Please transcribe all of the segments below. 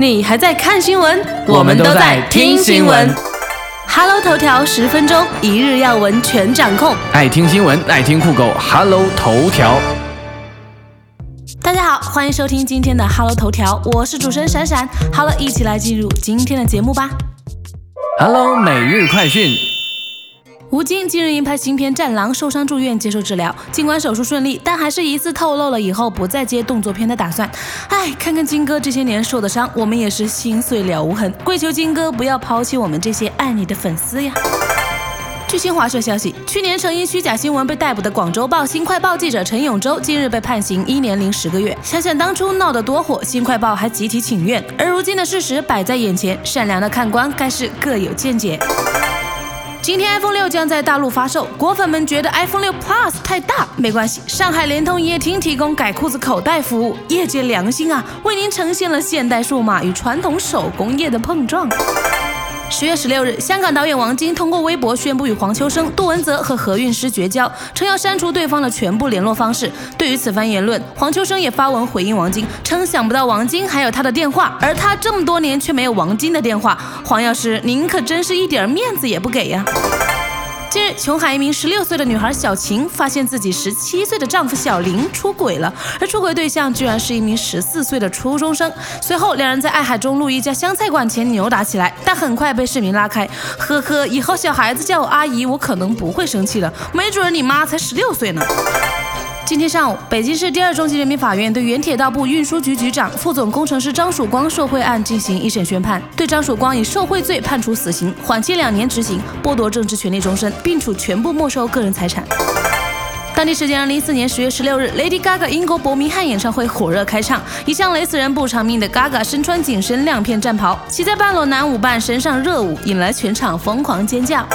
你还在看新闻？我们都在听新闻。Hello 头条十分钟，一日要闻全掌控。爱听新闻，爱听酷狗，Hello 头条。大家好，欢迎收听今天的 Hello 头条，我是主持人闪闪。好了，一起来进入今天的节目吧。Hello 每日快讯。吴京近日因拍新片《战狼》受伤住院接受治疗，尽管手术顺利，但还是疑似透露了以后不再接动作片的打算。唉，看看金哥这些年受的伤，我们也是心碎了无痕。跪求金哥不要抛弃我们这些爱你的粉丝呀！据新华社消息，去年曾因虚假新闻被逮捕的广州报《新快报》记者陈永洲，近日被判刑一年零十个月。想想当初闹得多火，《新快报》还集体请愿，而如今的事实摆在眼前，善良的看官该是各有见解。今天 iPhone 六将在大陆发售，果粉们觉得 iPhone 六 Plus 太大，没关系，上海联通营业厅提供改裤子口袋服务，业界良心啊，为您呈现了现代数码与传统手工业的碰撞。十月十六日，香港导演王晶通过微博宣布与黄秋生、杜文泽和何韵诗绝交，称要删除对方的全部联络方式。对于此番言论，黄秋生也发文回应王晶，称想不到王晶还有他的电话，而他这么多年却没有王晶的电话。黄药师，您可真是一点面子也不给呀！近日，琼海一名十六岁的女孩小晴发现自己十七岁的丈夫小林出轨了，而出轨对象居然是一名十四岁的初中生。随后，两人在爱海中路一家湘菜馆前扭打起来，但很快被市民拉开。呵呵，以后小孩子叫我阿姨，我可能不会生气了，没准你妈才十六岁呢。今天上午，北京市第二中级人民法院对原铁道部运输局局长、副总工程师张曙光受贿案进行一审宣判，对张曙光以受贿罪判处死刑，缓期两年执行，剥夺政治权利终身，并处全部没收个人财产。当地时间二零一四年十月十六日，Lady Gaga 英国伯明翰演唱会火热开唱，一向雷死人不偿命的 Gaga 身穿紧身亮片战袍，骑在半裸男舞伴身上热舞，引来全场疯狂尖叫。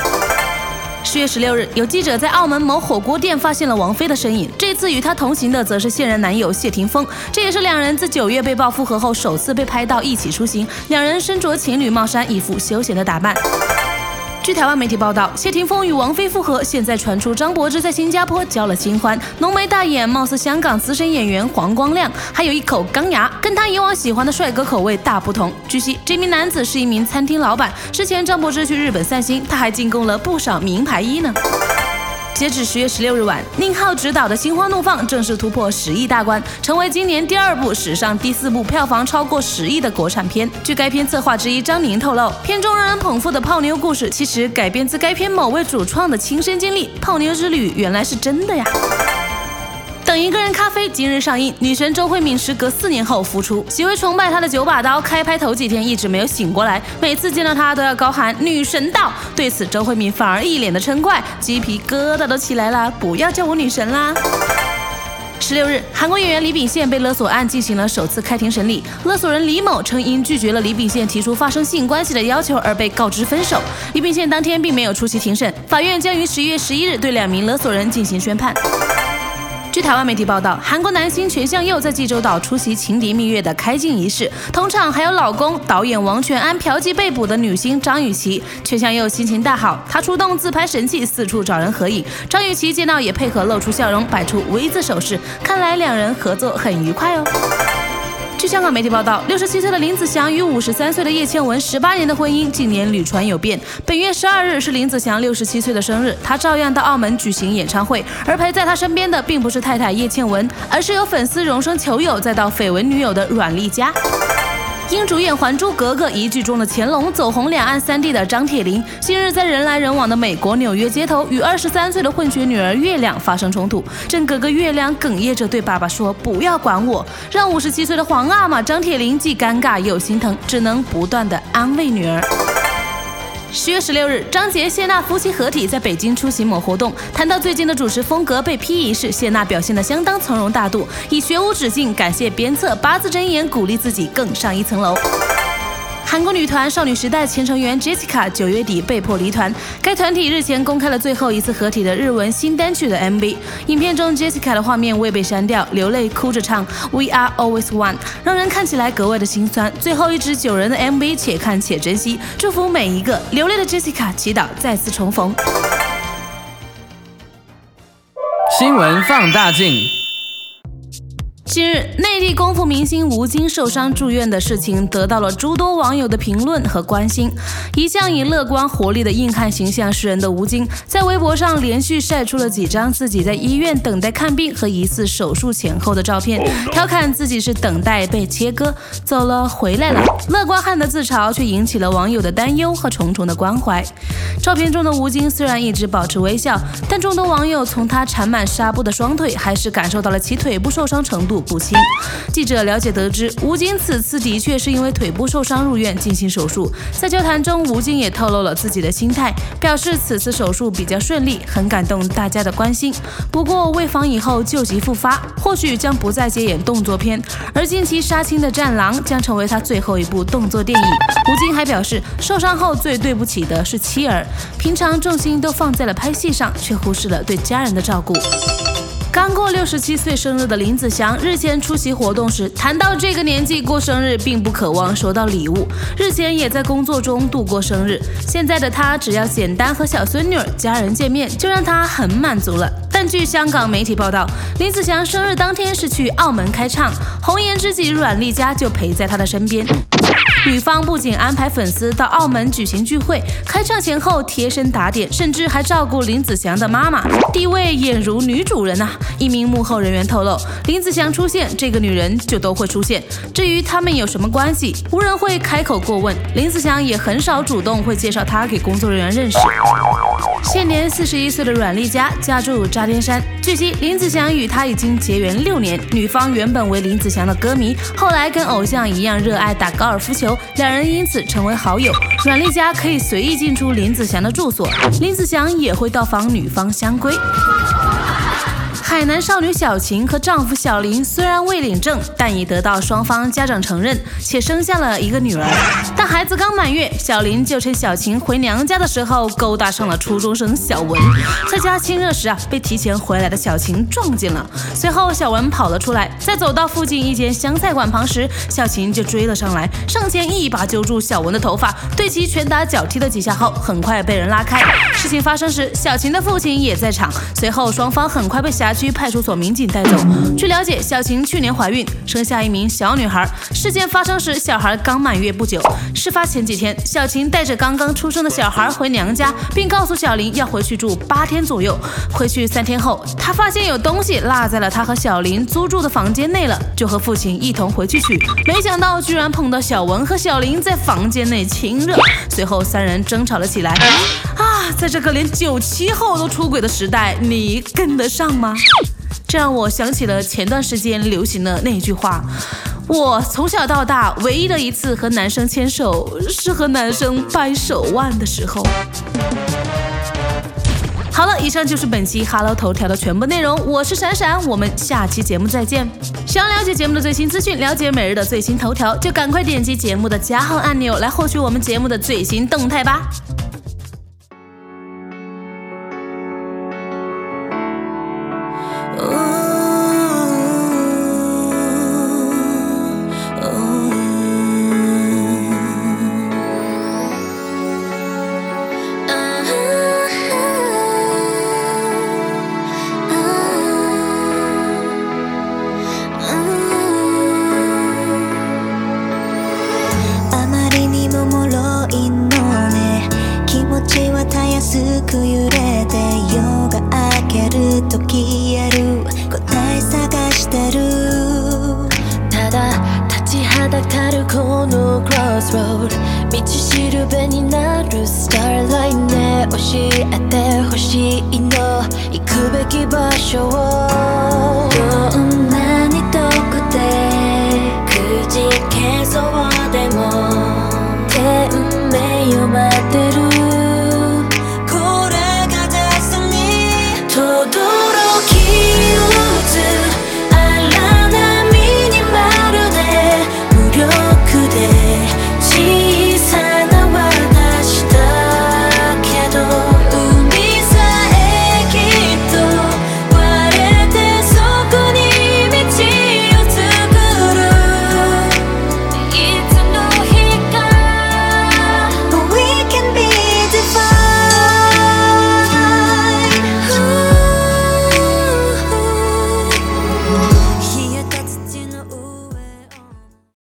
十月十六日，有记者在澳门某火锅店发现了王菲的身影。这次与她同行的则是现任男友谢霆锋，这也是两人自九月被曝复合后首次被拍到一起出行。两人身着情侣帽衫，一副休闲的打扮。据台湾媒体报道，谢霆锋与王菲复合，现在传出张柏芝在新加坡交了新欢，浓眉大眼，貌似香港资深演员黄光亮，还有一口钢牙，跟他以往喜欢的帅哥口味大不同。据悉，这名男子是一名餐厅老板，之前张柏芝去日本散心，他还进贡了不少名牌衣呢。截止十月十六日晚，宁浩执导的《心花怒放》正式突破十亿大关，成为今年第二部、史上第四部票房超过十亿的国产片。据该片策划之一张宁透露，片中让人捧腹的泡妞故事，其实改编自该片某位主创的亲身经历。泡妞之旅原来是真的呀！等一个人咖啡今日上映，女神周慧敏时隔四年后复出，极为崇拜她的九把刀开拍头几天一直没有醒过来，每次见到她都要高喊女神到。对此，周慧敏反而一脸的嗔怪，鸡皮疙瘩都起来了，不要叫我女神啦！十六日，韩国演员李秉宪被勒索案进行了首次开庭审理。勒索人李某称因拒绝了李秉宪提出发生性关系的要求而被告知分手。李秉宪当天并没有出席庭审，法院将于十一月十一日对两名勒索人进行宣判。据台湾媒体报道，韩国男星全相佑在济州岛出席情敌蜜月的开镜仪式，同场还有老公导演王全安嫖妓被捕的女星张雨绮。全相佑心情大好，他出动自拍神器四处找人合影。张雨绮见到也配合露出笑容，摆出 V 字手势，看来两人合作很愉快哦。据香港媒体报道，六十七岁的林子祥与五十三岁的叶倩文十八年的婚姻近年屡传有变。本月十二日是林子祥六十七岁的生日，他照样到澳门举行演唱会，而陪在他身边的并不是太太叶倩文，而是由粉丝荣升球友再到绯闻女友的阮丽佳。因主演《还珠格格》一剧中的乾隆走红两岸三地的张铁林，近日在人来人往的美国纽约街头与二十三岁的混血女儿月亮发生冲突。正哥哥月亮哽咽着对爸爸说：“不要管我。”让五十七岁的皇阿玛张铁林既尴尬又心疼，只能不断的安慰女儿。十月十六日，张杰、谢娜夫妻合体在北京出席某活动，谈到最近的主持风格被批一事，谢娜表现得相当从容大度，以学无止境感谢鞭策，八字真言鼓励自己更上一层楼。韩国女团少女时代前成员 Jessica 九月底被迫离团，该团体日前公开了最后一次合体的日文新单曲的 MV。影片中 Jessica 的画面未被删掉，流泪哭着唱 We are always one，让人看起来格外的心酸。最后一支九人的 MV，且看且珍惜，祝福每一个流泪的 Jessica，祈祷再次重逢。新闻放大镜。近日，内地功夫明星吴京受伤住院的事情得到了诸多网友的评论和关心。一向以乐观活力的硬汉形象示人的吴京，在微博上连续晒出了几张自己在医院等待看病和疑似手术前后的照片，调侃自己是等待被切割，走了回来了。乐观汉的自嘲却引起了网友的担忧和重重的关怀。照片中的吴京虽然一直保持微笑，但众多网友从他缠满纱布的双腿，还是感受到了其腿部受伤程度。不清。记者了解得知，吴京此次的确是因为腿部受伤入院进行手术。在交谈中，吴京也透露了自己的心态，表示此次手术比较顺利，很感动大家的关心。不过，为防以后旧疾复发，或许将不再接演动作片，而近期杀青的《战狼》将成为他最后一部动作电影。吴京还表示，受伤后最对不起的是妻儿，平常重心都放在了拍戏上，却忽视了对家人的照顾。刚过六十七岁生日的林子祥日前出席活动时，谈到这个年纪过生日并不渴望收到礼物，日前也在工作中度过生日。现在的他只要简单和小孙女、家人见面，就让他很满足了。但据香港媒体报道，林子祥生日当天是去澳门开唱，红颜知己阮丽佳就陪在他的身边。女方不仅安排粉丝到澳门举行聚会，开唱前后贴身打点，甚至还照顾林子祥的妈妈，地位俨如女主人呐。一名幕后人员透露，林子祥出现，这个女人就都会出现。至于他们有什么关系，无人会开口过问。林子祥也很少主动会介绍她给工作人员认识。现年四十一岁的阮丽佳家住扎天山。据悉，林子祥与她已经结缘六年。女方原本为林子祥的歌迷，后来跟偶像一样热爱打高尔夫球，两人因此成为好友。阮丽佳可以随意进出林子祥的住所，林子祥也会到访女方相归。海南少女小晴和丈夫小林虽然未领证，但已得到双方家长承认，且生下了一个女儿。但孩子刚满月，小林就趁小晴回娘家的时候勾搭上了初中生小文，在家亲热时啊，被提前回来的小晴撞见了。随后小文跑了出来，在走到附近一间湘菜馆旁时，小晴就追了上来，上前一把揪住小文的头发，对其拳打脚踢了几下后，很快被人拉开。事情发生时，小晴的父亲也在场。随后双方很快被辖区。区派出所民警带走。据了解，小晴去年怀孕，生下一名小女孩。事件发生时，小孩刚满月不久。事发前几天，小晴带着刚刚出生的小孩回娘家，并告诉小林要回去住八天左右。回去三天后，她发现有东西落在了她和小林租住的房间内了，就和父亲一同回去取。没想到居然碰到小文和小林在房间内亲热，随后三人争吵了起来。啊，在这个连九七后都出轨的时代，你跟得上吗？这让我想起了前段时间流行的那句话：我从小到大唯一的一次和男生牵手，是和男生掰手腕的时候。好了，以上就是本期 Hello 头条的全部内容。我是闪闪，我们下期节目再见。想了解节目的最新资讯，了解每日的最新头条，就赶快点击节目的加号按钮来获取我们节目的最新动态吧。にも脆いのね。気持ちはたやすく揺れて夜が明けると消える。答え探してる。ただ立ちはだかるこのクロスロード道しるべになるスターラインね。教えてほしいの。行くべき場所を 모두